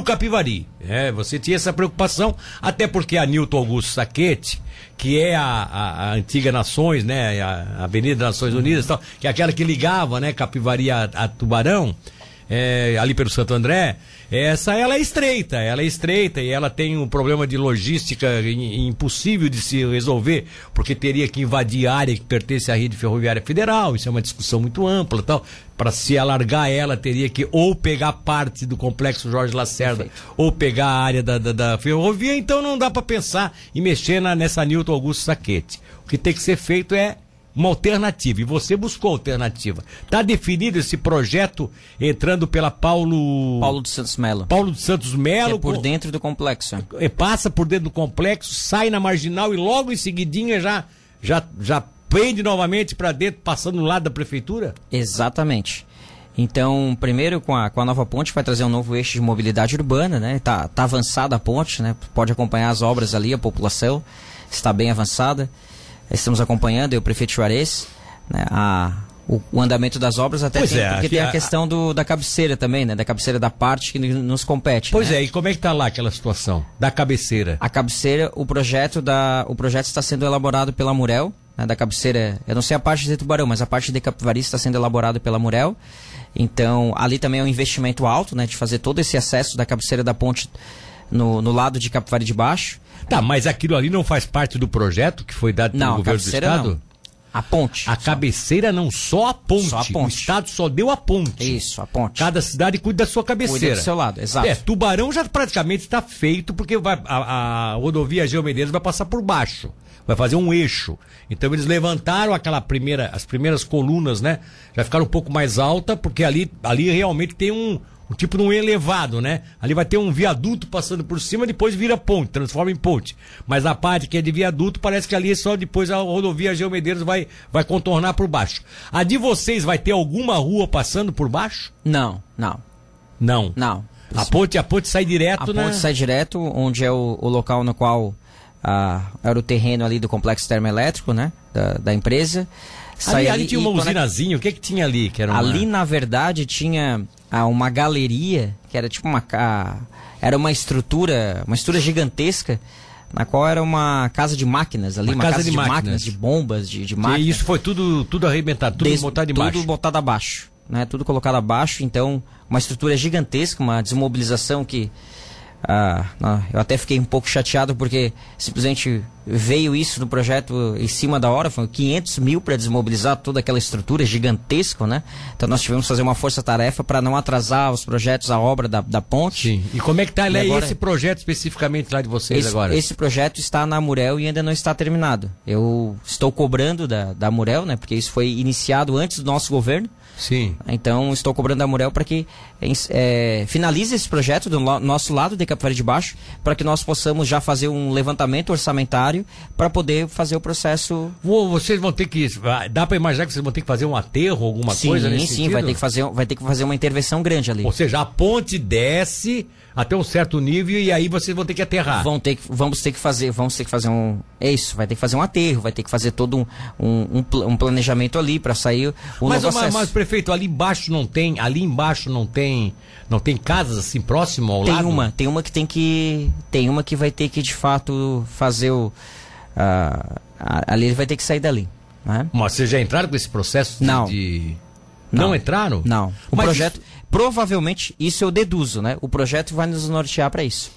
o Capivari. É, você tinha essa preocupação, até porque a Newton Augusto Saquete, que é a, a, a antiga Nações, né? A, Avenida Nações Unidas, tal, que é aquela que ligava, né, Capivari a, a Tubarão, é, ali pelo Santo André, essa ela é estreita, ela é estreita e ela tem um problema de logística impossível de se resolver, porque teria que invadir a área que pertence à rede ferroviária federal, isso é uma discussão muito ampla tal. Para se alargar ela, teria que ou pegar parte do complexo Jorge Lacerda, Perfeito. ou pegar a área da, da, da ferrovia, então não dá para pensar em mexer na, nessa Newton Augusto Saquete. O que tem que ser feito é uma alternativa e você buscou alternativa. Está definido esse projeto entrando pela Paulo Paulo dos Santos Melo. Paulo dos Santos Melo. É por dentro do complexo. É, passa por dentro do complexo, sai na marginal e logo em seguidinha já já já prende novamente para dentro, passando no lado da prefeitura? Exatamente. Então, primeiro com a, com a nova ponte vai trazer um novo eixo de mobilidade urbana, né? Tá, tá avançada a ponte, né? Pode acompanhar as obras ali, a população está bem avançada estamos acompanhando, e o prefeito Juarez, né, a, o, o, andamento das obras, até tem, é, porque tem a, a, questão do, da cabeceira também, né? Da cabeceira da parte que nos compete. Pois né? é, e como é que está lá aquela situação da cabeceira? A cabeceira, o projeto, da, o projeto está sendo elaborado pela Murel, né, da cabeceira, eu não sei a parte de Tubarão, mas a parte de Capivari está sendo elaborada pela Murel. Então, ali também é um investimento alto, né? De fazer todo esse acesso da cabeceira da ponte no, no lado de Capivari de Baixo. Tá, mas aquilo ali não faz parte do projeto que foi dado pelo governo do Estado? Não. A ponte. A só. cabeceira não, só a ponte. Só a ponte. O Estado só deu a ponte. Isso, a ponte. Cada cidade cuida da sua cabeceira. Cuida do seu lado, exato. É, Tubarão já praticamente está feito, porque vai, a, a rodovia Geomedeiros vai passar por baixo. Vai fazer um eixo. Então eles levantaram aquela primeira, as primeiras colunas, né? Já ficaram um pouco mais alta, porque ali, ali realmente tem um tipo de um elevado, né? Ali vai ter um viaduto passando por cima, depois vira ponte, transforma em ponte. Mas a parte que é de viaduto, parece que ali é só depois a rodovia Geomedeiros vai, vai contornar por baixo. A de vocês vai ter alguma rua passando por baixo? Não, não. Não? Não. A ponte, a ponte sai direto, a né? A ponte sai direto, onde é o, o local no qual ah, era o terreno ali do complexo termoelétrico, né? Da, da empresa. Ali, ali, tinha uma usinazinha, o que que tinha ali? Que era uma... Ali, na verdade, tinha a uma galeria, que era tipo uma. A, era uma estrutura, uma estrutura gigantesca, na qual era uma casa de máquinas ali, uma, uma casa, casa, de, de máquinas. máquinas. de bombas, de, de máquinas. E isso foi tudo, tudo arrebentado, tudo Des, botado embaixo. Tudo botado abaixo, né? Tudo colocado abaixo, então uma estrutura gigantesca, uma desmobilização que ah, eu até fiquei um pouco chateado porque simplesmente veio isso no projeto em cima da hora, foi 500 mil para desmobilizar toda aquela estrutura gigantesca, né? Então nós tivemos que fazer uma força-tarefa para não atrasar os projetos, a obra da, da ponte. Sim. E como é que está agora, esse projeto especificamente lá de vocês esse, agora? Esse projeto está na Murel e ainda não está terminado. Eu estou cobrando da, da Murel, né? Porque isso foi iniciado antes do nosso governo. Sim. Então estou cobrando a Murel para que é, finalize esse projeto do nosso lado de Capivari de Baixo, para que nós possamos já fazer um levantamento orçamentário para poder fazer o processo. Vocês vão ter que. Dá para imaginar que vocês vão ter que fazer um aterro, alguma sim, coisa nesse Sim, sim, vai ter que fazer, vai ter que fazer uma intervenção grande ali. Ou seja, a ponte desce até um certo nível e aí vocês vão ter que aterrar. Vão ter que, vamos ter que fazer, vamos ter que fazer um, é isso, vai ter que fazer um aterro, vai ter que fazer todo um, um, um planejamento ali para sair o mas, mas, mas, prefeito, ali embaixo não tem, ali embaixo não tem, não tem casas assim próximo ao tem lado? Tem uma, tem uma que tem que, tem uma que vai ter que de fato fazer o, uh, ali ele vai ter que sair dali. Né? Mas vocês já entraram com esse processo de, não. de... Não. não entraram? Não. O Mas projeto. Isso... Provavelmente, isso eu deduzo, né? O projeto vai nos nortear para isso.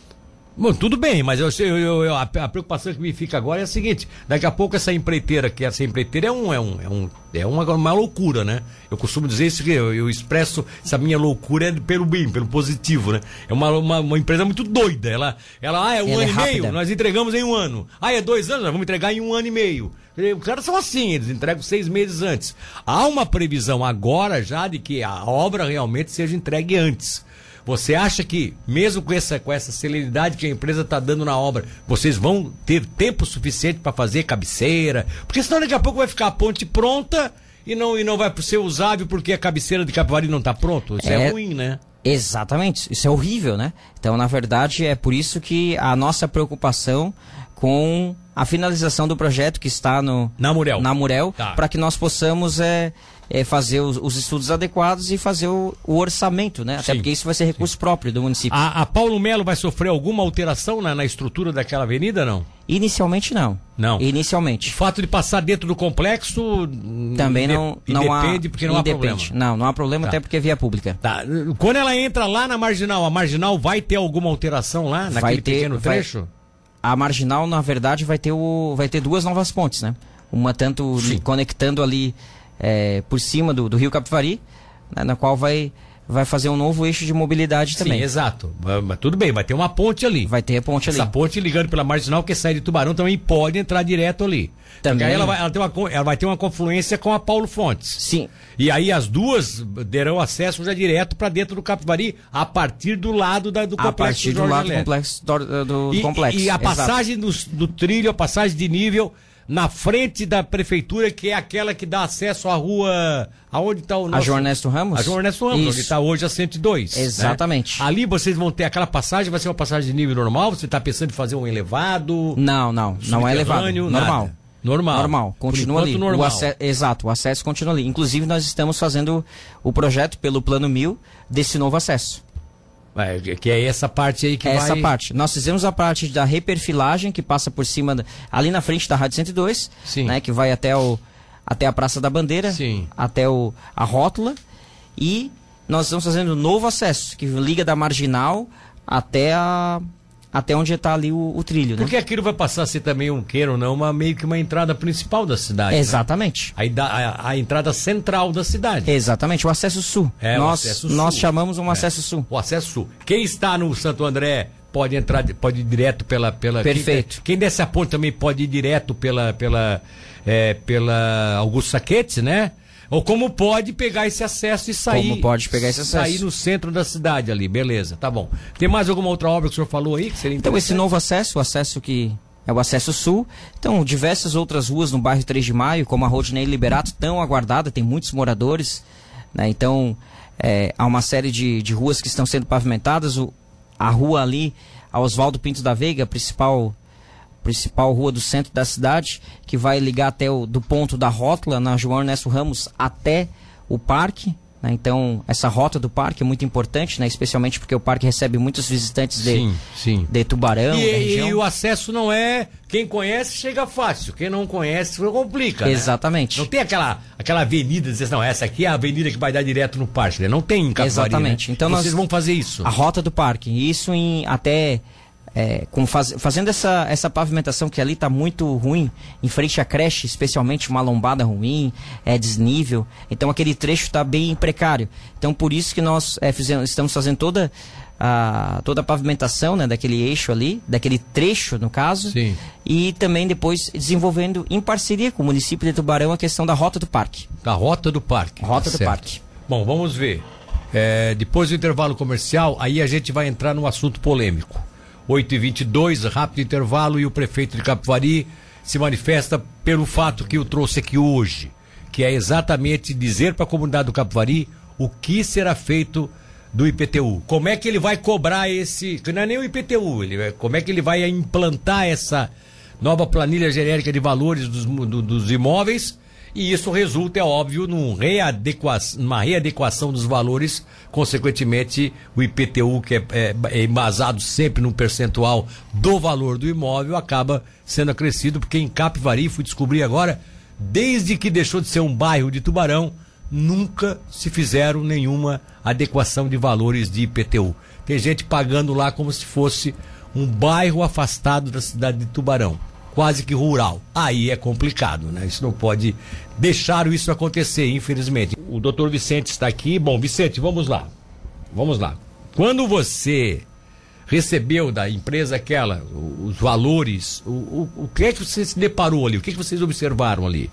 Bom, tudo bem, mas eu, eu, eu, a, preocupação que me fica agora é a seguinte: daqui a pouco essa empreiteira, que essa empreiteira é, um, é, um, é, um, é uma, uma loucura, né? Eu costumo dizer isso que eu, eu expresso essa minha loucura é pelo bem, pelo positivo, né? É uma, uma, uma empresa muito doida. Ela, ela ah, é um ela ano é e meio, nós entregamos em um ano. Ah, é dois anos, nós vamos entregar em um ano e meio. Os caras são assim, eles entregam seis meses antes. Há uma previsão agora já de que a obra realmente seja entregue antes. Você acha que, mesmo com essa, com essa celeridade que a empresa está dando na obra, vocês vão ter tempo suficiente para fazer cabeceira? Porque senão daqui a pouco vai ficar a ponte pronta e não, e não vai ser usável porque a cabeceira de Capivari não está pronto. Isso é, é ruim, né? Exatamente, isso é horrível, né? Então, na verdade, é por isso que a nossa preocupação com a finalização do projeto que está no na Murel, na Murel tá. para que nós possamos é, é, fazer os, os, estudos adequados e fazer o, o orçamento, né? Até Sim. porque isso vai ser recurso Sim. próprio do município. A, a, Paulo Melo vai sofrer alguma alteração na, na estrutura daquela avenida, não? Inicialmente não. Não. Inicialmente. O fato de passar dentro do complexo também não, não depende há, porque não há problema. Não, não há problema tá. até porque é via pública. Tá. Quando ela entra lá na marginal, a marginal vai ter alguma alteração lá naquele ter, pequeno trecho? Vai, a marginal, na verdade, vai ter o vai ter duas novas pontes, né? Uma tanto Sim. conectando ali é, por cima do, do Rio Capivari, né, na qual vai vai fazer um novo eixo de mobilidade também. Sim, exato. Mas tudo bem, vai ter uma ponte ali. Vai ter a ponte Essa ali. Essa ponte ligando pela marginal que sai de Tubarão também pode entrar direto ali. Também. aí ela vai, ela, tem uma, ela vai ter uma confluência com a Paulo Fontes. Sim. E aí as duas derão acesso já direto para dentro do Capivari, a partir do lado da, do complexo. A partir do lado do complexo. Do, do e, complexo. E a passagem do, do trilho, a passagem de nível na frente da prefeitura, que é aquela que dá acesso à rua. Aonde está o nosso... A João Ernesto Ramos? A João Ernesto Ramos, Isso. onde está hoje a 102. Né? Exatamente. Né? Ali vocês vão ter aquela passagem, vai ser uma passagem de nível normal? Você está pensando em fazer um elevado? Não, não. Não é elevado. Normal. Nada. Normal. Normal, continua ali. Normal. O exato, o acesso continua ali. Inclusive, nós estamos fazendo o projeto pelo Plano Mil desse novo acesso. É, que é essa parte aí que é vai... Essa parte. Nós fizemos a parte da reperfilagem, que passa por cima, da, ali na frente da Rádio 102, Sim. Né, que vai até, o, até a Praça da Bandeira, Sim. até o, a rótula. E nós estamos fazendo um novo acesso, que liga da Marginal até a, até onde está ali o, o, trilho. Porque né? aquilo vai passar a ser também um queiro ou não, uma, meio que uma entrada principal da cidade. Né? Exatamente. Né? A, a, a, entrada central da cidade. Exatamente, o acesso sul. É, nós, acesso nós sul. chamamos um é. acesso sul. O acesso sul. Quem está no Santo André pode entrar, pode ir direto pela. pela Perfeito. Quem, quem desce a ponte também pode ir direto pela, pela, é, pela Augusto Saquete, né? Ou como pode pegar esse acesso e sair. Como pode pegar esse acesso? Sair no centro da cidade ali, beleza, tá bom. Tem mais alguma outra obra que o senhor falou aí que seria Então, esse novo acesso, o acesso que é o acesso sul. Então, diversas outras ruas no bairro 3 de Maio, como a Rodinei Liberato, tão aguardada, tem muitos moradores. Né? Então, é, há uma série de, de ruas que estão sendo pavimentadas. O, a rua ali, a Oswaldo Pinto da Veiga, principal principal rua do centro da cidade, que vai ligar até o do ponto da rótula, na João Ernesto Ramos, até o parque. Né? Então, essa rota do parque é muito importante, né? especialmente porque o parque recebe muitos visitantes de, sim, sim. de Tubarão. E, e, o acesso não é. Quem conhece chega fácil, quem não conhece complica. Exatamente. Né? Não tem aquela, aquela avenida, dizer, não, essa aqui é a avenida que vai dar direto no parque. Né? Não tem em Capivari, Exatamente. Né? Então, Vocês nós, vão fazer isso. A rota do parque. Isso em até é, com faz, fazendo essa, essa pavimentação que ali está muito ruim, em frente à creche, especialmente uma lombada ruim, é desnível, então aquele trecho está bem precário. Então por isso que nós é, fizemos, estamos fazendo toda a, toda a pavimentação né, daquele eixo ali, daquele trecho no caso, Sim. e também depois desenvolvendo em parceria com o município de Tubarão a questão da rota do parque. Da rota do parque. Rota tá do certo. parque. Bom, vamos ver. É, depois do intervalo comercial, aí a gente vai entrar no assunto polêmico. 8 e 22 rápido intervalo, e o prefeito de Capivari se manifesta pelo fato que o trouxe aqui hoje, que é exatamente dizer para a comunidade do Capivari o que será feito do IPTU. Como é que ele vai cobrar esse. Não é nem o IPTU, ele, como é que ele vai implantar essa nova planilha genérica de valores dos, do, dos imóveis e isso resulta, é óbvio, num readequação, numa readequação dos valores, consequentemente o IPTU, que é, é, é embasado sempre num percentual do valor do imóvel, acaba sendo acrescido, porque em Capivari, fui descobrir agora, desde que deixou de ser um bairro de Tubarão, nunca se fizeram nenhuma adequação de valores de IPTU. Tem gente pagando lá como se fosse um bairro afastado da cidade de Tubarão quase que rural. Aí é complicado, né? Isso não pode deixar isso acontecer, infelizmente. O doutor Vicente está aqui. Bom, Vicente, vamos lá. Vamos lá. Quando você recebeu da empresa aquela os valores, o, o, o que é que você se deparou ali? O que, é que vocês observaram ali?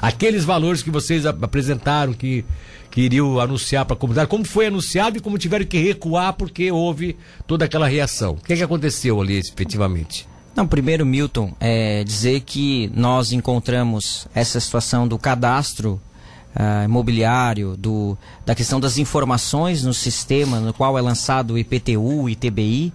Aqueles valores que vocês apresentaram, que, que iriam anunciar para a comunidade, como foi anunciado e como tiveram que recuar porque houve toda aquela reação. O que, é que aconteceu ali efetivamente? Não, primeiro, Milton, é dizer que nós encontramos essa situação do cadastro uh, imobiliário, do, da questão das informações no sistema no qual é lançado o IPTU e ITBI,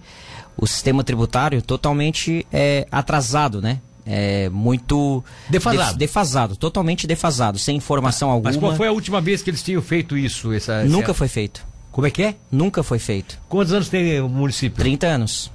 o sistema tributário totalmente é, atrasado, né? é, muito Defasado. def- defasado, totalmente defasado, sem informação alguma. Mas qual foi a última vez que eles tinham feito isso? Essa, Nunca essa- foi feito. Como é que é? Nunca foi feito. Quantos anos tem o município? 30 anos.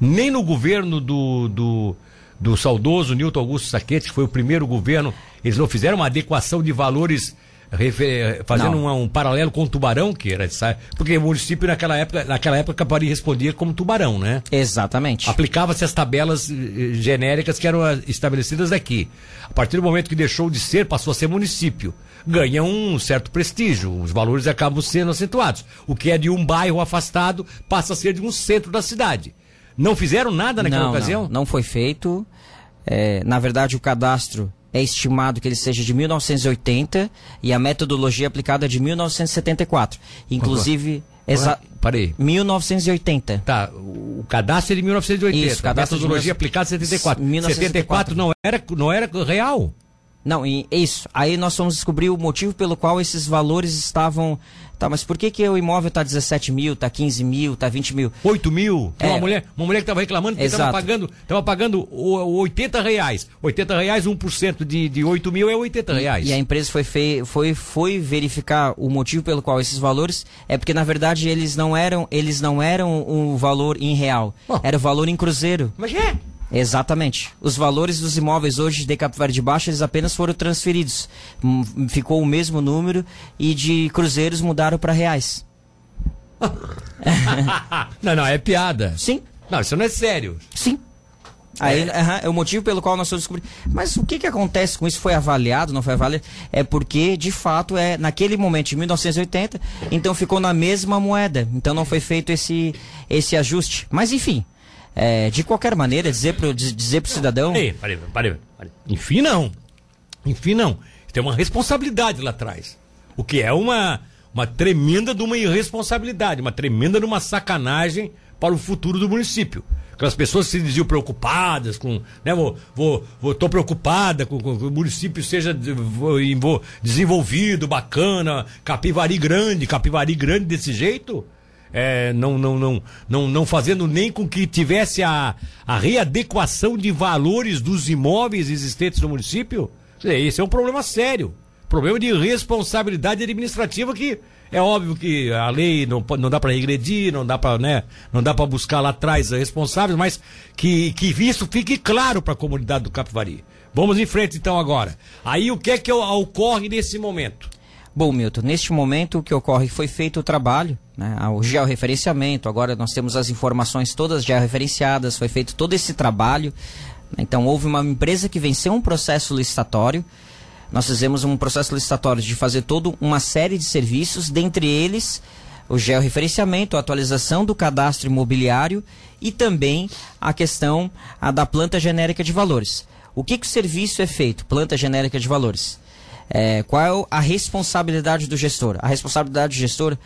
Nem no governo do, do, do saudoso Newton Augusto Saquete, que foi o primeiro governo, eles não fizeram uma adequação de valores refer- fazendo um, um paralelo com o tubarão, que era sabe? porque o município naquela época, naquela época Capari respondia como tubarão, né? Exatamente. Aplicava-se as tabelas eh, genéricas que eram ah, estabelecidas aqui. A partir do momento que deixou de ser, passou a ser município. Ganha um certo prestígio, os valores acabam sendo acentuados. O que é de um bairro afastado passa a ser de um centro da cidade. Não fizeram nada naquela não, ocasião? Não, não foi feito. É, na verdade, o cadastro é estimado que ele seja de 1980 e a metodologia aplicada é de 1974. Inclusive, exa Parei. 1980. Tá, o cadastro é de 1980. Isso, cadastro a de metodologia 19- aplicada em 74. 1974 74 não era, não era real. Não, e é isso. Aí nós fomos descobrir o motivo pelo qual esses valores estavam. Tá, mas por que, que o imóvel tá 17 mil, tá 15 mil, tá 20 mil? 8 mil. É. uma mulher, uma mulher que estava reclamando que estava pagando, tava pagando o- o 80 reais. 80 reais, 1% de, de 8 mil é 80 reais. E a empresa foi, fei- foi, foi verificar o motivo pelo qual esses valores é porque na verdade eles não eram eles não eram um valor em real, Oh. era o valor em cruzeiro. Mas é. Exatamente. Os valores dos imóveis hoje de Capivari de Baixo eles apenas foram transferidos. Ficou o mesmo número e de cruzeiros mudaram para reais. não, não, é piada. Sim, Não, isso não é sério. sim. Aí, aham, é o motivo pelo qual nós descobrir. Mas o que, que acontece com isso? Foi avaliado, não foi avaliado? É porque, de fato, é naquele momento de 1980, então ficou na mesma moeda. Então não foi feito esse, esse ajuste. Mas enfim, é, de qualquer maneira, dizer pro, diz- dizer pro cidadão. Ei, parei, parei, parei. Enfim, não. Enfim, não. Tem uma responsabilidade lá atrás. O que é uma, uma tremenda de uma irresponsabilidade, uma tremenda de uma sacanagem para o futuro do município. Aquelas pessoas se diziam preocupadas com, né, vou, vou, vou tô preocupada com, com que o município seja vou- vou- desenvolvido, bacana, Capivari grande, Capivari grande desse jeito é, não, não, não, não, não fazendo nem com que tivesse a, a readequação de valores dos imóveis existentes no município, esse é um problema sério. Problema de responsabilidade administrativa que é óbvio que a lei não, não dá para regredir, não dá para né, não dá para buscar lá atrás responsáveis, mas que, que isso fique claro para a comunidade do Capivari. Vamos em frente então agora. Aí o que é que ocorre nesse momento? Bom, Milton, neste momento o que ocorre foi feito o trabalho, né, o georreferenciamento, agora nós temos as informações todas georreferenciadas, foi feito todo esse trabalho. Então houve uma empresa que venceu um processo licitatório. Nós fizemos um processo licitatório de fazer toda uma série de serviços, dentre eles o georreferenciamento, a atualização do cadastro imobiliário e também a questão a da planta genérica de valores. O que, que o serviço é feito? Planta genérica de valores. É, qual é a responsabilidade do gestor? A responsabilidade do gestor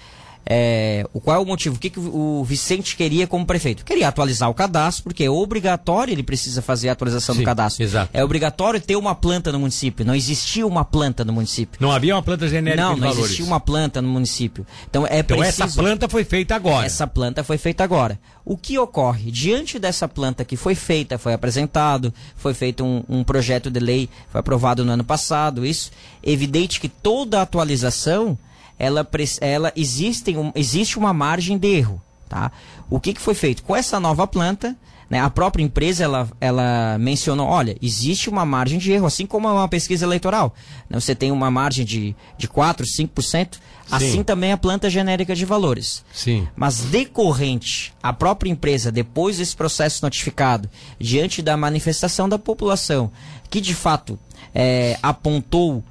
é, o qual é o motivo? O que, que o Vicente queria como prefeito? Queria atualizar o cadastro, porque é obrigatório, ele precisa fazer a atualização Sim, do cadastro. exato. É obrigatório ter uma planta no município. Não existia uma planta no município. Não havia uma planta genérica não, não valores. existia uma planta no município. Então é Então preciso... essa planta foi feita agora. Essa planta foi feita agora. O que ocorre? Diante dessa planta que foi feita, foi apresentado, foi feito um, um projeto de lei, foi aprovado no ano passado, isso, evidente que toda atualização, ela, ela existe, um, existe uma margem de erro. Tá? O que, que foi feito? Com essa nova planta, né, a própria empresa ela, ela mencionou, olha, existe uma margem de erro, assim como é uma pesquisa eleitoral. Né, você tem uma margem de, de 4%, 5%, assim também a planta genérica de valores. Sim. Mas decorrente, a própria empresa, depois desse processo notificado, diante da manifestação da população, que de fato eh, apontou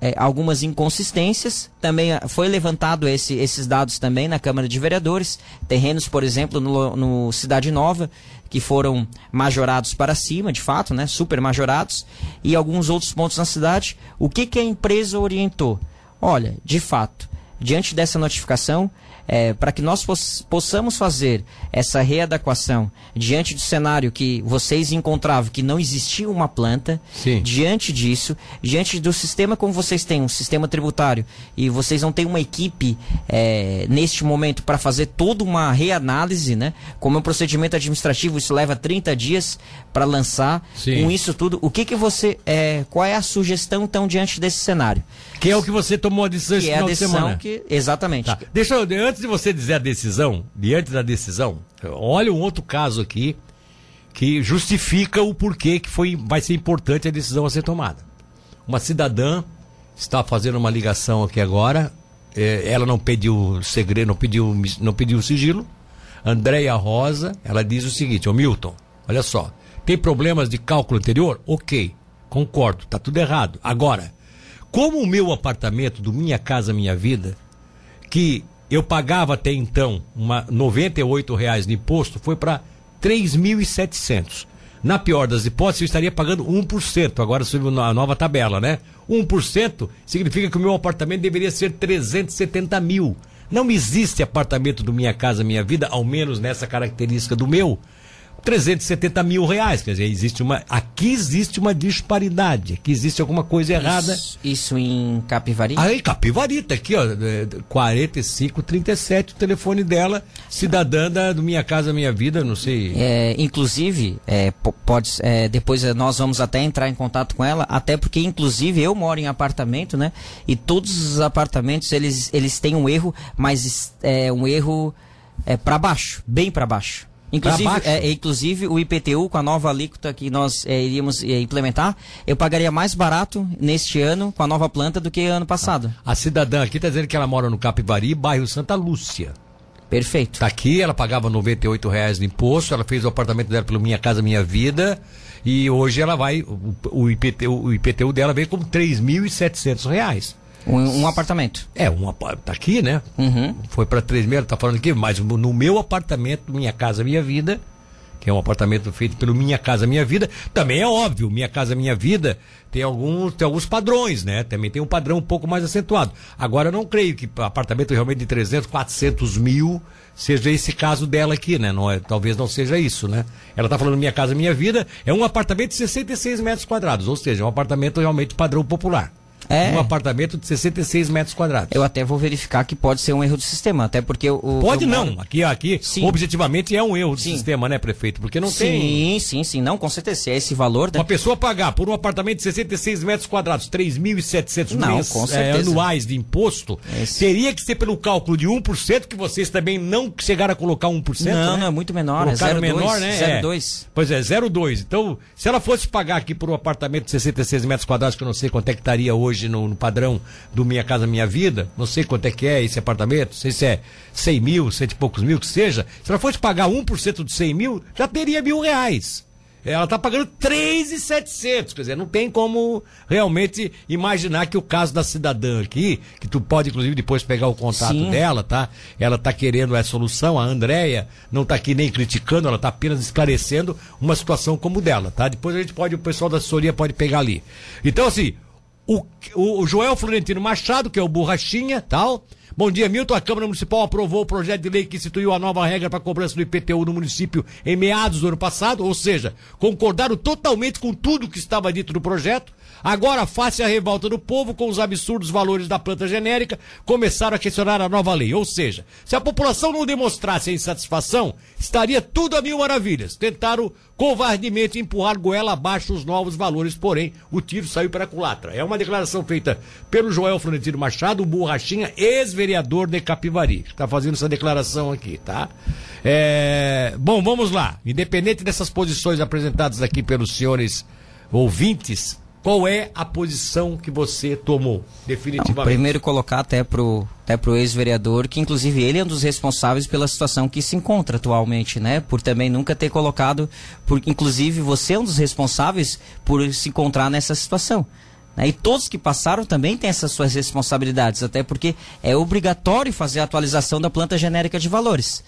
eh, algumas inconsistências, também ah, foi levantado esse- esses dados também na Câmara de Vereadores, terrenos, por exemplo, no, no Cidade Nova, que foram majorados para cima, de fato, né, super majorados, e alguns outros pontos na cidade. O que, que a empresa orientou? Olha, de fato, diante dessa notificação, é, para que nós poss possamos fazer essa readequação diante do cenário que vocês encontravam que não existia uma planta, Sim. diante disso, diante do sistema como vocês têm, um sistema tributário, e vocês não têm uma equipe é, neste momento para fazer toda uma reanálise, né? Como é um procedimento administrativo, isso leva 30 dias para lançar. Sim. Com isso tudo, o que que você, é, qual é a sugestão então diante desse cenário? Que é o que você tomou a decisão Que esse é a final de decisão semana. que, exatamente. Tá. Deixa eu, antes de você dizer a decisão, diante da decisão, olha um outro caso aqui que justifica o porquê que foi, vai ser importante a decisão a ser tomada. Uma cidadã está fazendo uma ligação aqui agora, eh, ela não pediu segredo, não pediu, não pediu sigilo. Andréia Rosa, ela diz o seguinte, ô Milton, olha só, tem problemas de cálculo anterior? Ok, concordo, tá tudo errado. Agora, como o meu apartamento do Minha Casa Minha Vida que eu pagava até então uma 98 reais de imposto, foi para 3.700. Na pior das hipóteses, eu estaria pagando 1%, agora sobre a nova tabela, né? 1% significa que o meu apartamento deveria ser 370 mil. Não existe apartamento do Minha Casa Minha Vida, ao menos nessa característica do meu, 370 mil reais. Quer dizer, existe uma. Aqui existe uma disparidade, aqui existe alguma coisa errada. Isso, isso em Capivari? Aí, Capivarita, aqui, ó, é, 4537, o telefone dela, cidadã da, Minha Casa Minha Vida, não sei. É, inclusive, é, po- pode, é, depois é, nós vamos até entrar em contato com ela, até porque, inclusive, eu moro em apartamento, né? E todos os apartamentos, eles, eles têm um erro, mas é um erro é, para baixo, bem para baixo. Inclusive, baixo? é, inclusive, o IPTU, com a nova alíquota que nós é, iríamos é, implementar, eu pagaria mais barato neste ano com a nova planta do que ano passado. A cidadã aqui está dizendo que ela mora no Capivari, bairro Santa Lúcia. Perfeito. Tá aqui, ela pagava 98 reais de imposto, ela fez o apartamento dela pelo Minha Casa Minha Vida, e hoje ela vai, o, o IPTU, o IPTU dela veio como 3.700 reais. Um, um apartamento. É, um, tá aqui, né? Uhum. Foi para 3 mil, ela tá falando aqui, mas no meu apartamento, Minha Casa Minha Vida, que é um apartamento feito pelo Minha Casa Minha Vida, também é óbvio, Minha Casa Minha Vida tem alguns, tem alguns padrões, né? Também tem um padrão um pouco mais acentuado. Agora, eu não creio que apartamento realmente de 300, 400 mil seja esse caso dela aqui, né? Não é, talvez não seja isso, né? Ela tá falando Minha Casa Minha Vida, é um apartamento de 66 metros quadrados, ou seja, é um apartamento realmente padrão popular. É. Um apartamento de 66 metros quadrados. Eu até vou verificar que pode ser um erro do sistema, até porque o. Pode eu não. Aqui, aqui Sim. objetivamente é um erro do Sim. sistema, né, prefeito? Porque não tem. Sim, sim, sim. Não, com certeza. Se é esse valor, né? Uma pessoa pagar por um apartamento de 66 metros quadrados, 3.700 Não, mens- com eh, certeza. anuais de imposto, Esse- teria que ser pelo cálculo de 1%, que vocês também não chegaram a colocar 1%. Não, né? não, é muito menor. Colocaram é 0,2. menor, né? 0,2. É. Pois é, 0,2. Então, se ela fosse pagar aqui por um apartamento de 66 metros quadrados, que eu não sei quanto é que estaria hoje no, no padrão do Minha Casa Minha Vida, não sei quanto é que é esse apartamento, não sei se é 100 mil, cento e poucos mil, que seja. Se ela fosse pagar 1% de 100 mil, já teria mil reais. Ela está pagando 3,700, quer dizer, não tem como realmente imaginar que o caso da cidadã aqui, que tu pode inclusive depois pegar o contato Sim. dela, tá? Ela está querendo a solução, a Andréia não está aqui nem criticando, ela está apenas esclarecendo uma situação como dela, tá? Depois a gente pode, o pessoal da assessoria pode pegar ali. Então, assim, o, o Joel Florentino Machado, que é o Borrachinha, tal. Bom dia, Milton. A Câmara Municipal aprovou o projeto de lei que instituiu a nova regra para cobrança do IPTU no município em meados do ano passado, ou seja, concordaram totalmente com tudo que estava dito no projeto. Agora, face à revolta do povo com os absurdos valores da planta genérica, começaram a questionar a nova lei. Ou seja, se a população não demonstrasse a insatisfação, estaria tudo a mil maravilhas. Tentaram covardemente empurrar goela abaixo os novos valores, porém, o tiro saiu pela culatra. É uma declaração feita pelo Joel Florentino Machado, Borrachinha, ex-vereador de Capivari, que está fazendo essa declaração aqui, tá? É, Bom, vamos lá. Independente dessas posições apresentadas aqui pelos senhores ouvintes, qual é a posição que você tomou, definitivamente? Não, primeiro colocar até pro, até pro ex-vereador, que inclusive ele é um dos responsáveis pela situação que se encontra atualmente, né? Por também nunca ter colocado, por, inclusive você é um dos responsáveis por se encontrar nessa situação. né? E todos que passaram também têm essas suas responsabilidades, até porque é obrigatório fazer a atualização da planta genérica de valores.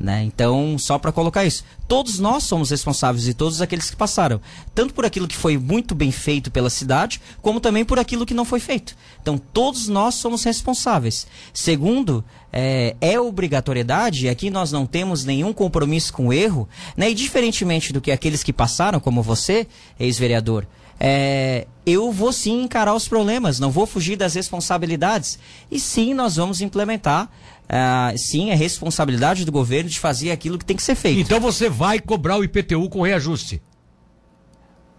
Né? Então, só para colocar isso, todos nós somos responsáveis e todos aqueles que passaram, tanto por aquilo que foi muito bem feito pela cidade, como também por aquilo que não foi feito. Então, todos nós somos responsáveis. Segundo, é, é obrigatoriedade, e aqui nós não temos nenhum compromisso com o erro, né? e diferentemente do que aqueles que passaram, como você, ex-vereador, é, eu vou sim encarar os problemas, não vou fugir das responsabilidades. E sim, nós vamos implementar ah, sim, é responsabilidade do governo de fazer aquilo que tem que ser feito. Então você vai cobrar o IPTU com reajuste?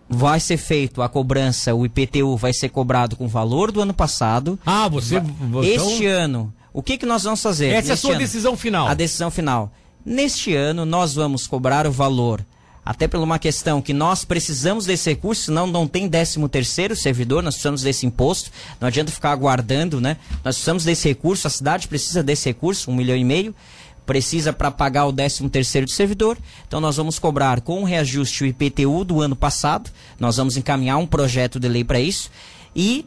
Vai ser feito a cobrança, o IPTU vai ser cobrado com o valor do ano passado. Ah, você. Este então... ano, o que, que nós vamos fazer? Essa é a sua ano? decisão final. A decisão final. Neste ano, nós vamos cobrar o valor até por uma questão que nós precisamos desse recurso, senão não tem 13 terceiro servidor, nós precisamos desse imposto, não adianta ficar aguardando, né? Nós precisamos desse recurso, a cidade precisa desse recurso, um milhão e meio, precisa para pagar o 13 terceiro do servidor, então nós vamos cobrar com o reajuste o IPTU do ano passado, nós vamos encaminhar um projeto de lei para isso, e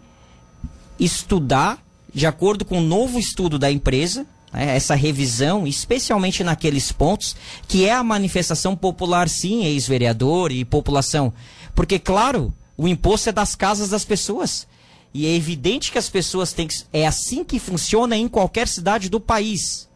estudar, de acordo com o novo estudo da empresa, né, essa revisão, especialmente naqueles pontos que é a manifestação popular, sim, ex-vereador e população. Porque, claro, o imposto é das casas das pessoas. E é evidente que as pessoas têm que. É assim que funciona em qualquer cidade do país.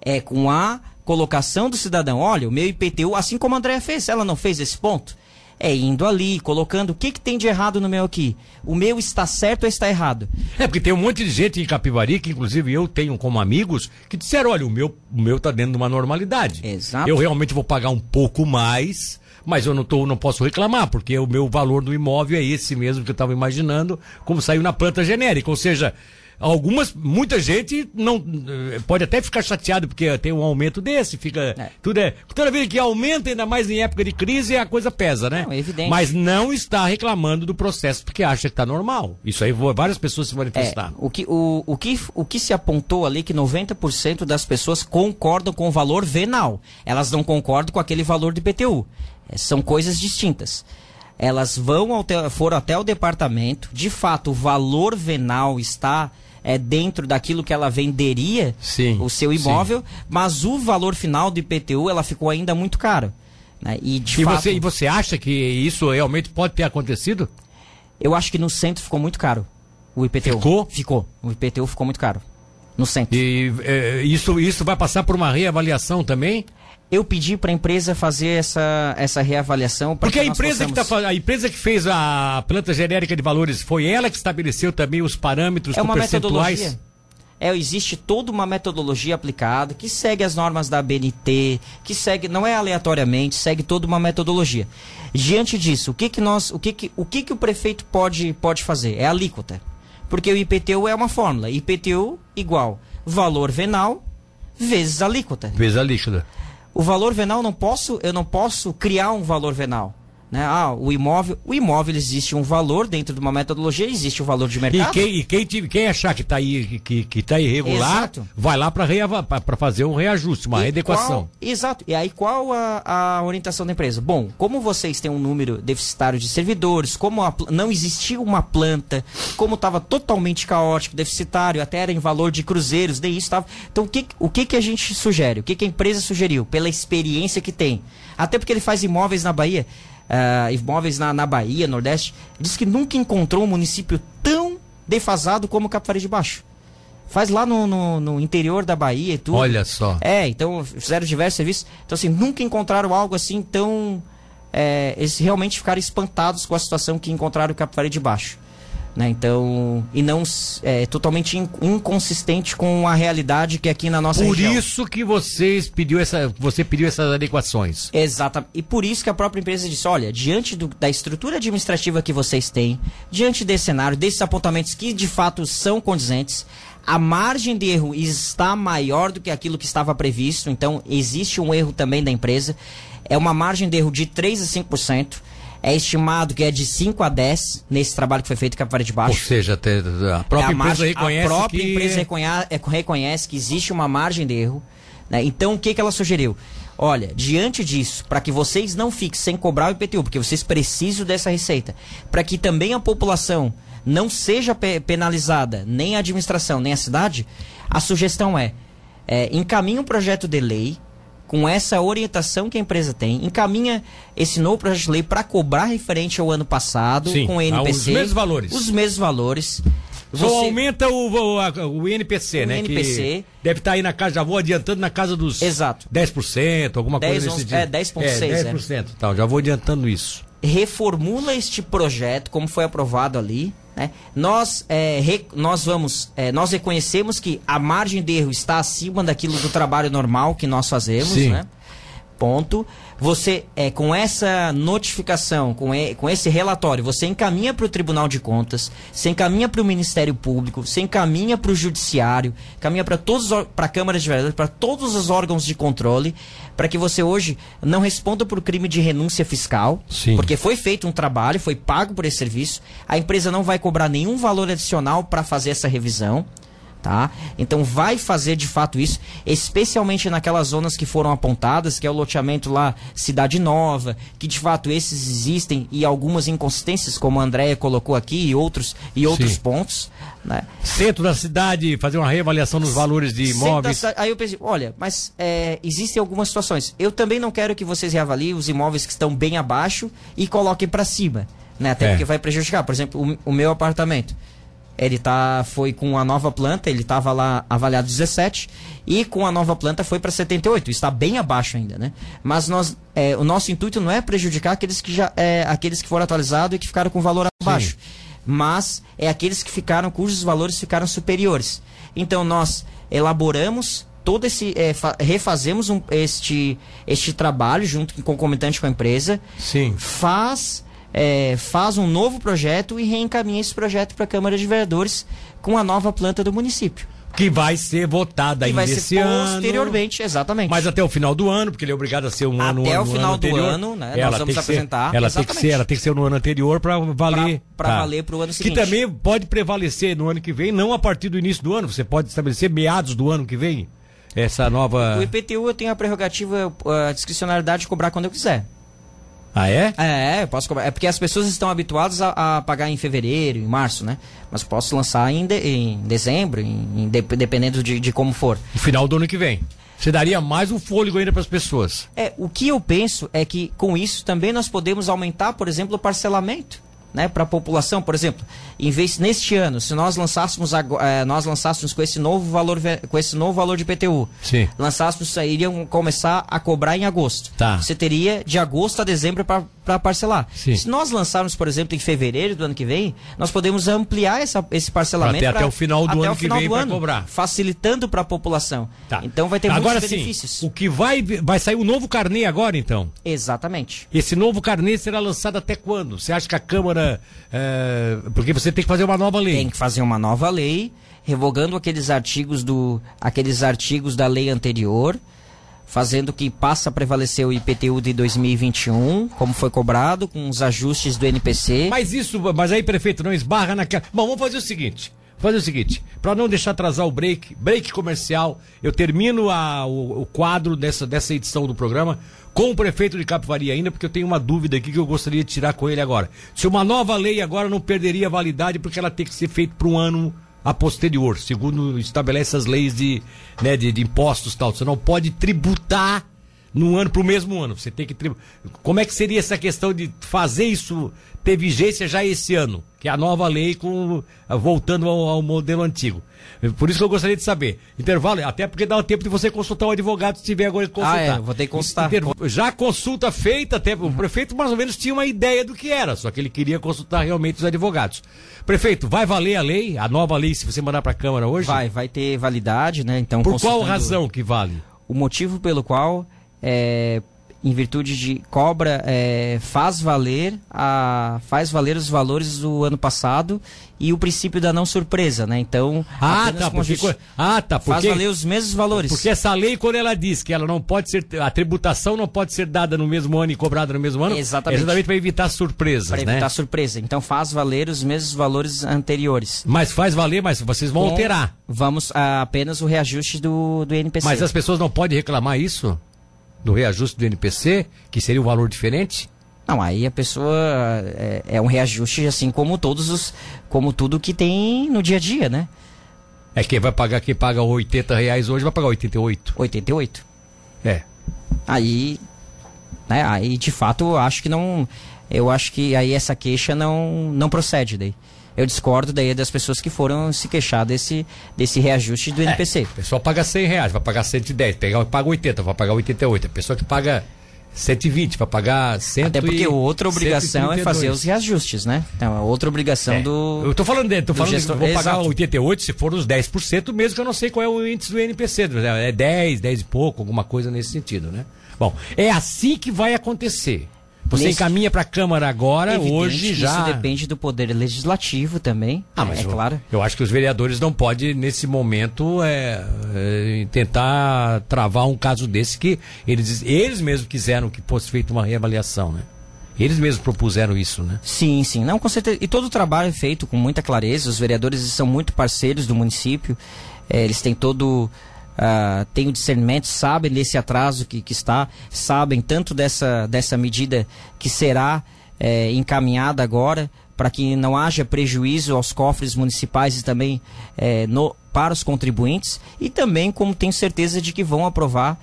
É com a colocação do cidadão. Olha, o meu IPTU, assim como a Andréa fez, ela não fez esse ponto é indo ali, colocando o que, que tem de errado no meu aqui. O meu está certo ou está errado? É, porque tem um monte de gente em Capivari, que inclusive eu tenho como amigos, que disseram, olha, o meu, o meu tá dentro de uma normalidade. Exato. Eu realmente vou pagar um pouco mais, mas eu não, tô, não posso reclamar, porque o meu valor do imóvel é esse mesmo que eu estava imaginando, como saiu na planta genérica. Ou seja, algumas, muita gente não eh, pode até ficar chateado porque tem um aumento desse, fica é. tudo é toda vez que aumenta ainda mais em época de crise a coisa pesa, né? Não, é evidente. Mas não está reclamando do processo porque acha que está normal. Isso aí várias pessoas se manifestaram. É, o que o, o que o que se apontou ali que 90% das pessoas concordam com o valor venal. Elas não concordam com aquele valor de IPTU. É, são coisas distintas elas vão até, foram até o departamento. De fato, o valor venal está é, dentro daquilo que ela venderia sim, o seu imóvel, sim. mas o valor final do IPTU ela ficou ainda muito caro. Né? E, de e, fato, você, e você acha que isso realmente pode ter acontecido? Eu acho que no centro ficou muito caro. O IPTU. Ficou? Ficou. O IPTU ficou muito caro. No centro. E é, isso, isso vai passar por uma reavaliação também? Eu pedi para a empresa fazer essa, essa reavaliação. Porque a empresa, possamos... que tá, a empresa que fez a planta genérica de valores, foi ela que estabeleceu também os parâmetros é uma percentuais? Metodologia. É, existe toda uma metodologia aplicada que segue as normas da BNT, que segue, não é aleatoriamente, segue toda uma metodologia. Diante disso, o que que nós, o que que, o que que o prefeito pode, pode fazer? É a alíquota. Porque o IPTU é uma fórmula. IPTU igual valor venal vezes alíquota. Vezes alíquota. O valor venal não posso, eu não posso criar um valor venal. Né? Ah, o imóvel, o imóvel existe um valor dentro de uma metodologia, existe um valor de mercado. E quem, e quem, quem achar que está que, que tá irregular, exato. vai lá para fazer um reajuste, uma e readequação. Qual, exato. E aí qual a, a, orientação da empresa? Bom, como vocês têm um número deficitário de servidores, como a, não existia uma planta, como estava totalmente caótico, deficitário, até era em valor de cruzeiros, nem isso estava. Então o que, o que, que a gente sugere? O que, que a empresa sugeriu? Pela experiência que tem. Até porque ele faz imóveis na Bahia uh, imóveis na, na Bahia, Nordeste, diz que nunca encontrou um município tão defasado como Capivari de Baixo. Faz lá no, no, no, interior da Bahia e tudo. Olha só. É, então fizeram diversos serviços. Então, assim, nunca encontraram algo assim tão. É, eles realmente ficaram espantados com a situação que encontraram o Capivari de Baixo. Né? Então, e não é totalmente inconsistente com a realidade que é aqui na nossa por região. Por isso que vocês pediu essa, você pediu essas adequações. Exatamente. E por isso que a própria empresa disse, olha, diante do, da estrutura administrativa que vocês têm, diante desse cenário, desses apontamentos que de fato são condizentes, a margem de erro está maior do que aquilo que estava previsto, então existe um erro também da empresa. É uma margem de erro de 3 a 5%. É estimado que é de 5 a 10 nesse trabalho que foi feito em Capivari de Baixo. Ou seja, até a própria é a empresa margem, reconhece A própria que... empresa reconhece, é, reconhece, que existe uma margem de erro. Né? Então, o que, que ela sugeriu? Olha, diante disso, para que vocês não fiquem sem cobrar o IPTU, porque vocês precisam dessa receita, para que também a população não seja pe penalizada, nem a administração, nem a cidade, a sugestão é, é encaminhe um projeto de lei com essa orientação que a empresa tem, encaminha esse novo projeto de lei para cobrar referente ao ano passado Sim, com o NPC. os mesmos valores. Os mesmos valores. Só Você- aumenta o, o, o INPC, O né? INPC. Que deve estar aí na casa, já vou adiantando na casa dos Exato. 10%, alguma 10, coisa desse 11, tipo. é, 10,6, É, 10%. Tá, já vou adiantando isso. reformula este projeto, como foi aprovado ali. Né? Nós, é, re- nós vamos, é, nós reconhecemos que a margem de erro está acima daquilo do trabalho normal que nós fazemos, né? Ponto. Você, é, com essa notificação, com, e- com esse relatório, você encaminha para o Tribunal de Contas, você encaminha para o Ministério Público, você encaminha para o Judiciário, encaminha para todos para a Câmara de Vereadores, para todos os órgãos de controle, para que você hoje não responda por crime de renúncia fiscal, Sim. porque foi feito um trabalho, foi pago por esse serviço, a empresa não vai cobrar nenhum valor adicional para fazer essa revisão. Tá? Então vai fazer de fato isso, especialmente naquelas zonas que foram apontadas, que é o loteamento lá Cidade Nova, que de fato esses existem e algumas inconsistências, como a Andréia colocou aqui, e outros, e outros Sim. pontos. Né? Centro da cidade, fazer uma reavaliação nos valores de imóveis. da- Aí eu pensei, olha, mas é, existem algumas situações. Eu também não quero que vocês reavaliem os imóveis que estão bem abaixo e coloquem para cima, né? Até É. porque vai prejudicar. Por exemplo, o, o meu apartamento, ele tá foi com a nova planta, ele estava lá avaliado 17 e com a nova planta foi para 78. Está bem abaixo ainda, né? Mas nós, é, o nosso intuito não é prejudicar aqueles que já, é, aqueles que foram atualizados e que ficaram com valor abaixo mas é aqueles que ficaram cujos valores ficaram superiores. Então nós elaboramos todo esse é, fa- refazemos um- este este trabalho junto concomitante com a empresa, Sim. faz é, faz um novo projeto e reencaminha esse projeto para a Câmara de Vereadores com a nova planta do município. Que vai ser votada Que ainda vai esse ano. posteriormente, exatamente. Mas até o final do ano, porque ele é obrigado a ser um ano Até o ano final do anterior. ano, né, nós Ela vamos tem que apresentar, Ser, ela, tem que ser, ela tem que ser no ano anterior para valer. Pra tá. valer pro ano Que seguinte. também pode prevalecer no ano que vem, não a partir do início do ano. Você pode estabelecer meados do ano que vem. Essa nova. O IPTU eu tenho a prerrogativa, a discricionalidade de cobrar quando eu quiser. Ah, é? É, eu posso cobrar. É porque as pessoas estão habituadas a, a pagar em fevereiro, em março, né? Mas posso lançar em, de- em dezembro, em, em de- dependendo de, de como for. No final do ano que vem. Você daria mais um fôlego ainda para as pessoas. É, o que eu penso é que com isso também nós podemos aumentar, por exemplo, o parcelamento. Né, para a população, por exemplo, em vez neste ano, se nós lançássemos eh, nós lançássemos com esse novo valor com esse novo valor de PTU, Sim. lançássemos iriam começar a cobrar em agosto. Tá. Você teria de agosto a dezembro para parcelar. Sim. Se nós lançarmos, por exemplo, em fevereiro do ano que vem, nós podemos ampliar essa, esse parcelamento Até- pra- até o final do até ano o que final vem do pra ano, cobrar. facilitando para a população. Tá. Então vai ter agora, muitos sim, benefícios. o que vai vai sair o novo carnê agora, então? Exatamente. Esse novo carnê será lançado até quando? Você acha que a Câmara. é, porque você tem que fazer uma nova lei. Tem que fazer uma nova lei, revogando aqueles artigos do aqueles artigos da lei anterior, fazendo que passa a prevalecer o IPTU de 2021, como foi cobrado, com os ajustes do NPC. Mas isso, mas aí, prefeito, não esbarra naquela. Bom, vamos fazer o seguinte. Fazer o seguinte, para não deixar atrasar o break, break comercial, eu termino a- o, o quadro dessa, dessa edição do programa com o prefeito de Capivari ainda, porque eu tenho uma dúvida aqui que eu gostaria de tirar com ele agora. Se uma nova lei agora não perderia validade, porque ela tem que ser feita para um ano a posterior, segundo estabelece as leis de, né, de, de impostos tal. Você não pode tributar no ano para o mesmo ano. Você tem que tribu- como é que seria essa questão de fazer isso ter vigência já esse ano, que é a nova lei com voltando ao, ao modelo antigo. Por isso que eu gostaria de saber. Intervalo, até porque dá tempo de você consultar o advogado se tiver agora que consultar. Ah, é, vou ter que consultar. Intervalo. Já consulta feita, até o prefeito mais ou menos tinha uma ideia do que era, só que ele queria consultar realmente os advogados. Prefeito, vai valer a lei, a nova lei, se você mandar para a Câmara hoje? Vai, vai ter validade, né? Então, Por qual consultando razão que vale? O motivo pelo qual, é, em virtude de cobra, é, faz valer a, faz valer os valores do ano passado e o princípio da não surpresa, né? Então, Ah, tá, porque, justi- ah, tá, faz porque, valer os mesmos valores. porque essa lei, quando ela diz que ela não pode ser, a tributação não pode ser dada no mesmo ano e cobrada no mesmo ano, Exatamente. é exatamente para evitar surpresas, Para né? evitar surpresa. Então faz valer os mesmos valores anteriores. Mas faz valer, mas vocês vão Com- alterar. Vamos a, apenas o reajuste do, do NPC. Mas as pessoas não podem reclamar isso? Do reajuste do NPC, que seria um valor diferente? Não, aí a pessoa é, é um reajuste assim como todos os, como tudo que tem no dia a dia, né? É quem vai pagar, quem paga 80 reais hoje vai pagar 88. 88. É. aí, né, aí de fato eu acho que não, eu acho que aí essa queixa não, não procede daí. Eu discordo daí das pessoas que foram se queixar desse, desse reajuste do NPC. É, o pessoal paga 100 reais, vai pagar 110, pega, paga 80, vai pagar 88. A pessoa que paga 120 para pagar 100 Até porque outra obrigação é fazer os reajustes, né? Então, a outra obrigação é. do. Eu tô falando, tô falando gestor... vou pagar Exato. 88 se for os 10%, mesmo que eu não sei qual é o índice do NPC. É 10, 10 e pouco, alguma coisa nesse sentido, né? Bom, é assim que vai acontecer. Você Nesse... encaminha para a Câmara agora, Evidente hoje já. Isso depende do poder legislativo também. Ah, mas é eu, claro. Eu acho que os vereadores não podem, nesse momento, é, é, tentar travar um caso desse que eles, eles mesmos quiseram que fosse feita uma reavaliação, né? Eles mesmos propuseram isso, né? Sim, sim. Não, com certeza. E todo o trabalho é feito com muita clareza. Os vereadores são muito parceiros do município. É, eles têm todo uh, têm o discernimento, sabem desse atraso que, que está, sabem tanto dessa, dessa medida que será é, encaminhada agora para que não haja prejuízo aos cofres municipais e também é, no, para os contribuintes e também como tenho certeza de que vão aprovar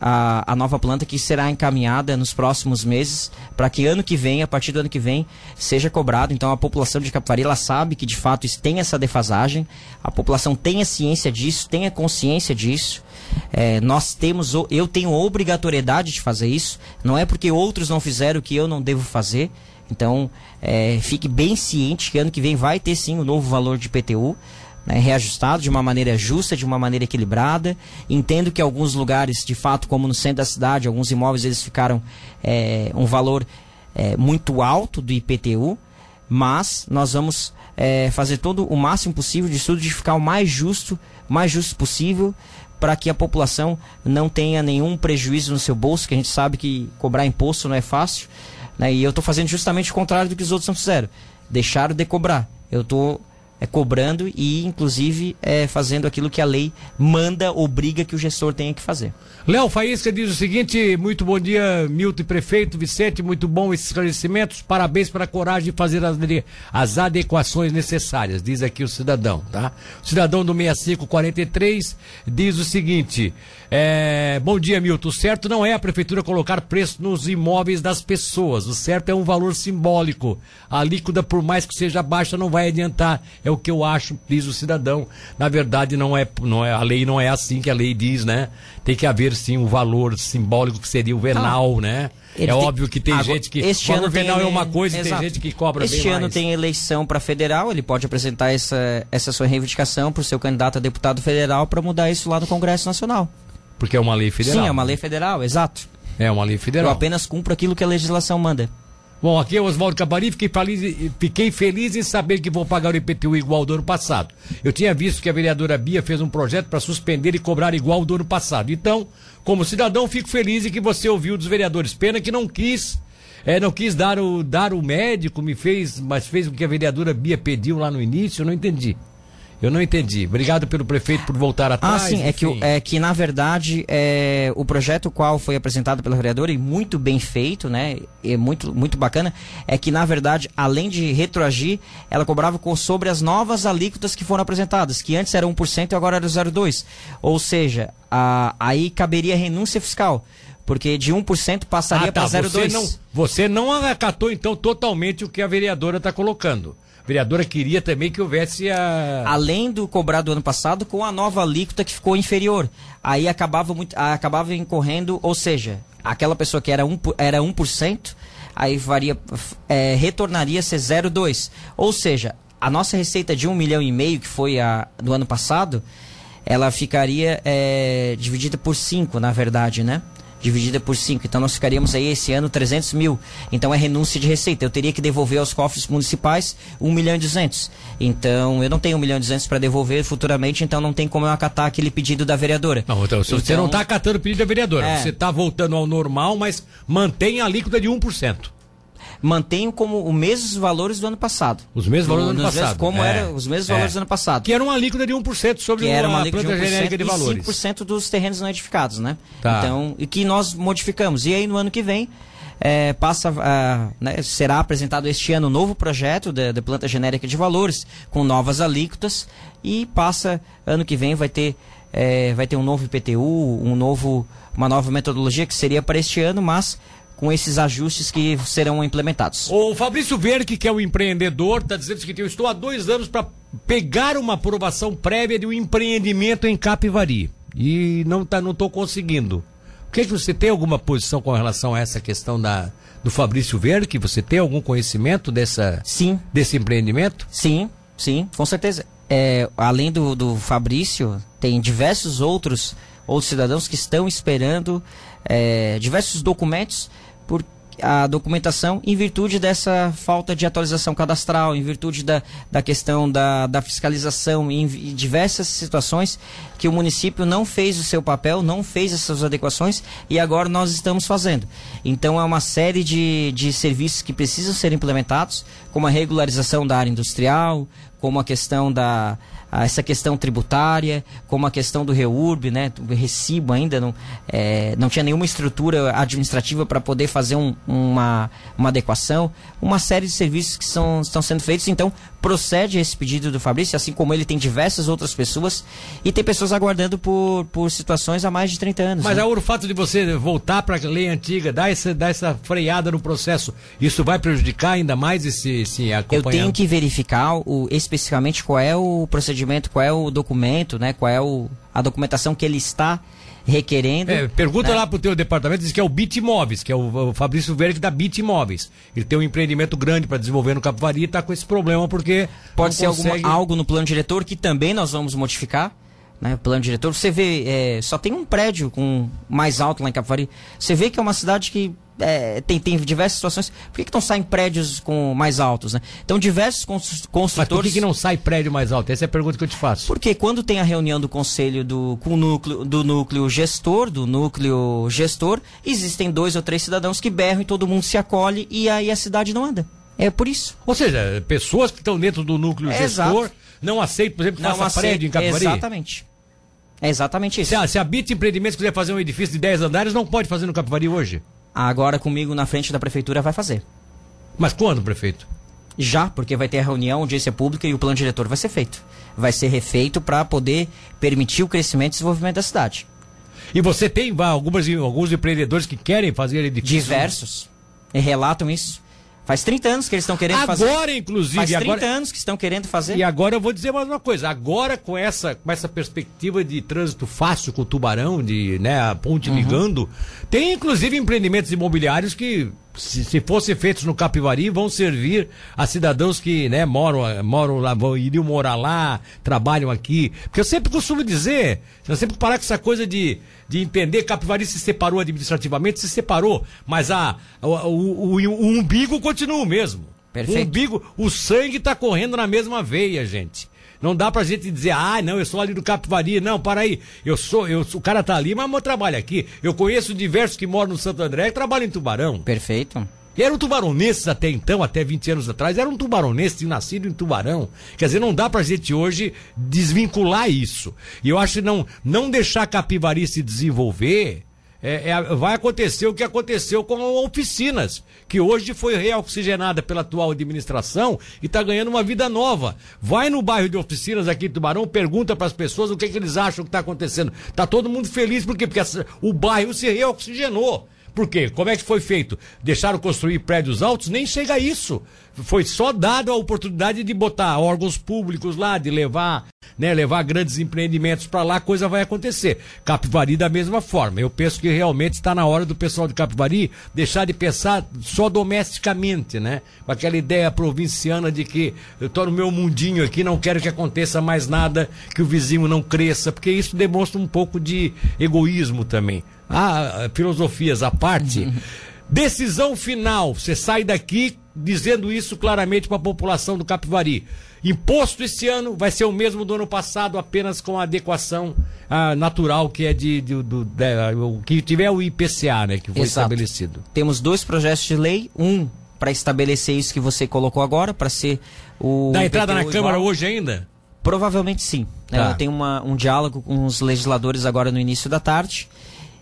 a, a nova planta que será encaminhada nos próximos meses para que ano que vem, a partir do ano que vem, seja cobrado. Então a população de Capivari ela sabe que de fato tem essa defasagem, a população tem a ciência disso, tem a consciência disso. É, nós temos, eu tenho obrigatoriedade de fazer isso. Não é porque outros não fizeram que eu não devo fazer. Então, é, fique bem ciente que ano que vem vai ter sim o um novo valor de PTU né, reajustado de uma maneira justa, de uma maneira equilibrada. Entendo que alguns lugares, de fato, como no centro da cidade, alguns imóveis eles ficaram é, um valor é, muito alto do IPTU, mas nós vamos é, fazer todo o máximo possível de estudo de ficar o mais justo, mais justo possível, para que a população não tenha nenhum prejuízo no seu bolso, que a gente sabe que cobrar imposto não é fácil. Né? E eu estou fazendo justamente o contrário do que os outros não fizeram. Deixaram de cobrar. Eu estou é, cobrando e, inclusive, é, fazendo aquilo que a lei manda, obriga que o gestor tenha que fazer. Léo Faísca diz o seguinte: muito bom dia, Milton Prefeito, Vicente, muito bom esses esclarecimentos, parabéns pela coragem de fazer as, as adequações necessárias, diz aqui o cidadão, tá? O cidadão do 6543 diz o seguinte: é, bom dia, Milton. O certo não é a prefeitura colocar preço nos imóveis das pessoas, o certo é um valor simbólico. A alíquota, por mais que seja baixa, não vai adiantar é o que eu acho, diz o cidadão. Na verdade, não é, não é, a lei não é assim que a lei diz, né? Tem que haver sim um valor simbólico que seria o venal, ah, né? é tem... óbvio que tem Agora, gente que este ano venal tem... é uma coisa Exato. e tem gente que cobra este bem ano mais. tem eleição para federal, ele pode apresentar essa, essa sua reivindicação para o seu candidato a deputado federal para mudar isso lá no Congresso Nacional. Porque é uma lei federal. Sim, é uma lei federal, exato. É uma lei federal. Eu apenas cumpro aquilo que a legislação manda. Bom, aqui é o Oswaldo Cabari, fiquei feliz, fiquei feliz em saber que vou pagar o IPTU igual do ano passado. Eu tinha visto que a vereadora Bia fez um projeto para suspender e cobrar igual do ano passado. Então, como cidadão, fico feliz em que você ouviu dos vereadores. Pena que não quis, é, não quis dar o, dar o médico, me fez, mas fez o que a vereadora Bia pediu lá no início, eu não entendi. Eu não entendi. Obrigado pelo prefeito por voltar atrás. Ah, sim, é que, é que na verdade é, o projeto qual foi apresentado pela vereadora e muito bem feito, né? E muito, muito bacana, é que na verdade, além de retroagir, ela cobrava sobre as novas alíquotas que foram apresentadas, que antes era 1% e agora era 0,2%. Ou seja, a, aí caberia renúncia fiscal porque de 1% passaria ah, tá. para 0,2%. Você não, você não acatou então totalmente o que a vereadora está colocando vereadora queria também que houvesse a. Além do cobrado do ano passado, com a nova alíquota que ficou inferior. Aí acabava, muito, acabava incorrendo, ou seja, aquela pessoa que era 1%, era 1% aí varia, é, retornaria a ser 0,2%. Ou seja, a nossa receita de 1 milhão e meio, que foi a do ano passado, ela ficaria é, dividida por 5, na verdade, né? Dividida por 5. Então nós ficaríamos aí esse ano 300 mil. Então é renúncia de receita. Eu teria que devolver aos cofres municipais 1 milhão e 200. Então eu não tenho 1 milhão e 200 para devolver futuramente, então não tem como eu acatar aquele pedido da vereadora. Não, então, então você não está acatando o pedido da vereadora. É, você está voltando ao normal, mas mantém a alíquota de 1% mantenho como os mesmos valores do ano passado. Os mesmos valores do ano passado. Mesmos, como é, era os mesmos é. valores do ano passado. Que era uma alíquota de 1% sobre que era uma, uma planta genérica de valores. 5% dos terrenos não edificados, né? Tá. Então, e que nós modificamos. E aí no ano que vem é, passa, uh, né, será apresentado este ano um novo projeto da planta genérica de valores com novas alíquotas e passa ano que vem vai ter é, vai ter um novo IPTU, um novo uma nova metodologia que seria para este ano, mas com esses ajustes que serão implementados. O Fabrício Verque, que é o empreendedor, está dizendo que eu estou há dois anos para pegar uma aprovação prévia de um empreendimento em Capivari e não tá, não estou conseguindo. O que, que você tem alguma posição com relação a essa questão da, do Fabrício Verque? Você tem algum conhecimento dessa, Sim. desse empreendimento? Sim, sim, com certeza. É, além do, do Fabrício, tem diversos outros, outros cidadãos que estão esperando é, diversos documentos por a documentação em virtude dessa falta de atualização cadastral, em virtude da, da questão da, da fiscalização, em, diversas situações que o município não fez o seu papel, não fez essas adequações e agora nós estamos fazendo. Então é uma série de, de serviços que precisam ser implementados, como a regularização da área industrial, como a questão da a essa questão tributária, como a questão do REURB, né, do recibo ainda não, é, não tinha nenhuma estrutura administrativa para poder fazer um, uma, uma adequação, uma série de serviços que são, estão sendo feitos, então procede esse pedido do Fabrício, assim como ele tem diversas outras pessoas e tem pessoas aguardando por, por situações há mais de 30 anos. Mas né? o fato de você voltar para a lei antiga, dar essa, dar essa freada no processo, isso vai prejudicar ainda mais esse, esse Eu tenho que verificar o, especificamente qual é o procedimento, qual é o documento, né, qual é o, a documentação que ele está requerendo. É, pergunta né? lá pro teu departamento, diz que é o Bit Imóveis, que é o, o Fabrício Verde da Bit Imóveis. Ele tem um empreendimento grande para desenvolver no Capivari e está com esse problema porque Pode ser consegue... alguma, algo no plano diretor que também nós vamos modificar. Né, plano diretor, você vê, é, só tem um prédio com mais alto lá em Capivari. Você vê que é uma cidade que é, tem, tem diversas situações. Por que, que não saem prédios com mais altos? Né? Então, diversos cons- construtores. Mas por que, que não sai prédio mais alto? Essa é a pergunta que eu te faço. Porque quando tem a reunião do conselho do, com o núcleo, do núcleo gestor, do núcleo gestor, existem dois ou três cidadãos que berram e todo mundo se acolhe e aí a cidade não anda. É por isso. Ou seja, pessoas que estão dentro do núcleo É, gestor exato. Não aceitam, por exemplo, que faça aceita- prédio em Capivari. Exatamente. É exatamente isso. Se se a Bit Empreendimentos quiser fazer um edifício de 10 andares, não pode fazer no Capivari hoje. Agora comigo na frente da prefeitura vai fazer. Mas quando, prefeito? Já, porque vai ter a reunião, audiência pública e o plano diretor vai ser feito. Vai ser refeito para poder permitir o crescimento e desenvolvimento da cidade. E você tem algumas, alguns empreendedores que querem fazer edifícios. Diversos. E relatam isso. Faz 30 anos que eles estão querendo fazer. Agora, inclusive, Faz 30 agora, anos que estão querendo fazer. E agora eu vou dizer mais uma coisa. Agora, com essa, com essa perspectiva de trânsito fácil com o tubarão, de né, a ponte ligando, tem inclusive empreendimentos imobiliários que, se, se fossem feitos no Capivari, vão servir a cidadãos que né, moram, moram lá, vão, iriam morar lá, trabalham aqui. Porque eu sempre costumo dizer, eu sempre parar com essa coisa de, de entender que Capivari se separou administrativamente, se separou, mas a, o, o, o, o umbigo continua o mesmo. Perfeito. O umbigo, o sangue tá correndo na mesma veia, gente. Não dá pra gente dizer, ah, não, eu sou ali do Capivari. Não, para aí. Eu sou, eu, o cara tá ali, mas eu trabalho aqui. Eu conheço diversos que moram no Santo André e trabalham em Tubarão. Perfeito. E eram tubaronenses até então, até 20 anos atrás, eram tubaronenses, nascido em Tubarão. Quer dizer, não dá pra gente hoje desvincular isso. E eu acho que não, não deixar Capivari se desenvolver. É- é- vai acontecer o que aconteceu com oficinas, que hoje foi reoxigenada pela atual administração e está ganhando uma vida nova. Vai no bairro de oficinas aqui em Tubarão, pergunta para as pessoas o que, que eles acham que está acontecendo. Tá todo mundo feliz, por quê? Porque o bairro se reoxigenou. Por quê? Como é que foi feito? Deixaram construir prédios altos? Nem chega a isso. Foi só dado a oportunidade de botar órgãos públicos lá, de levar, né, levar grandes empreendimentos para lá, coisa vai acontecer. Capivari da mesma forma. Eu penso que realmente está na hora do pessoal de Capivari deixar de pensar só domesticamente, né? Com aquela ideia provinciana de que eu tô no meu mundinho aqui, não quero que aconteça mais nada, que o vizinho não cresça, porque isso demonstra um pouco de egoísmo também. Ah, filosofias à parte. Decisão final. Você sai daqui dizendo isso claramente para a população do Capivari. Imposto esse ano vai ser o mesmo do ano passado, apenas com a adequação ah, natural que é de, de- do, de- o que tiver o IPCA, né, que foi Exato. estabelecido. Temos dois projetos de lei, um para estabelecer isso que você colocou agora, para ser o Dá entrada na Câmara igual. hoje ainda? Provavelmente sim. Tá. Eu tenho uma- um diálogo com os legisladores agora no início da tarde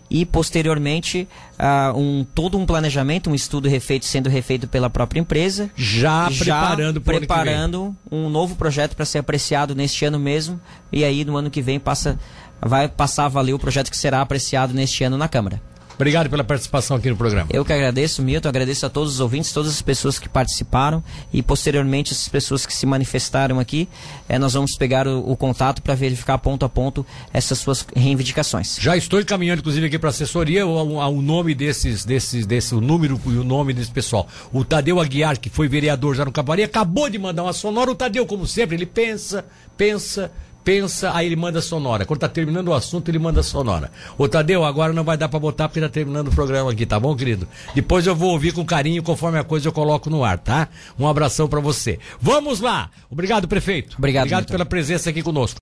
e posteriormente ah, um todo um planejamento, um estudo refeito sendo refeito pela própria empresa. Já, já preparando preparando um novo projeto para ser apreciado neste ano mesmo e aí no ano que vem passa vai passar a valer o projeto que será apreciado neste ano na Câmara. Obrigado pela participação aqui no programa. Eu que agradeço, Milton, agradeço a todos os ouvintes, todas as pessoas que participaram e posteriormente as pessoas que se manifestaram aqui. Eh, nós vamos pegar o, o contato para verificar ponto a ponto essas suas reivindicações. Já estou encaminhando, inclusive, aqui para a assessoria o, o, nome desses, desses, desse, o número e o nome desse pessoal. O Tadeu Aguiar, que foi vereador já no Cavari, acabou de mandar uma sonora. O Tadeu, como sempre, ele pensa, pensa pensa, aí ele manda sonora. Quando tá terminando o assunto, ele manda sonora. Ô Tadeu, agora não vai dar para botar porque tá terminando o programa aqui, tá bom, querido? Depois eu vou ouvir com carinho, conforme a coisa eu coloco no ar, tá? Um abração para você. Vamos lá! Obrigado, prefeito. Obrigado, Obrigado pela presença aqui conosco.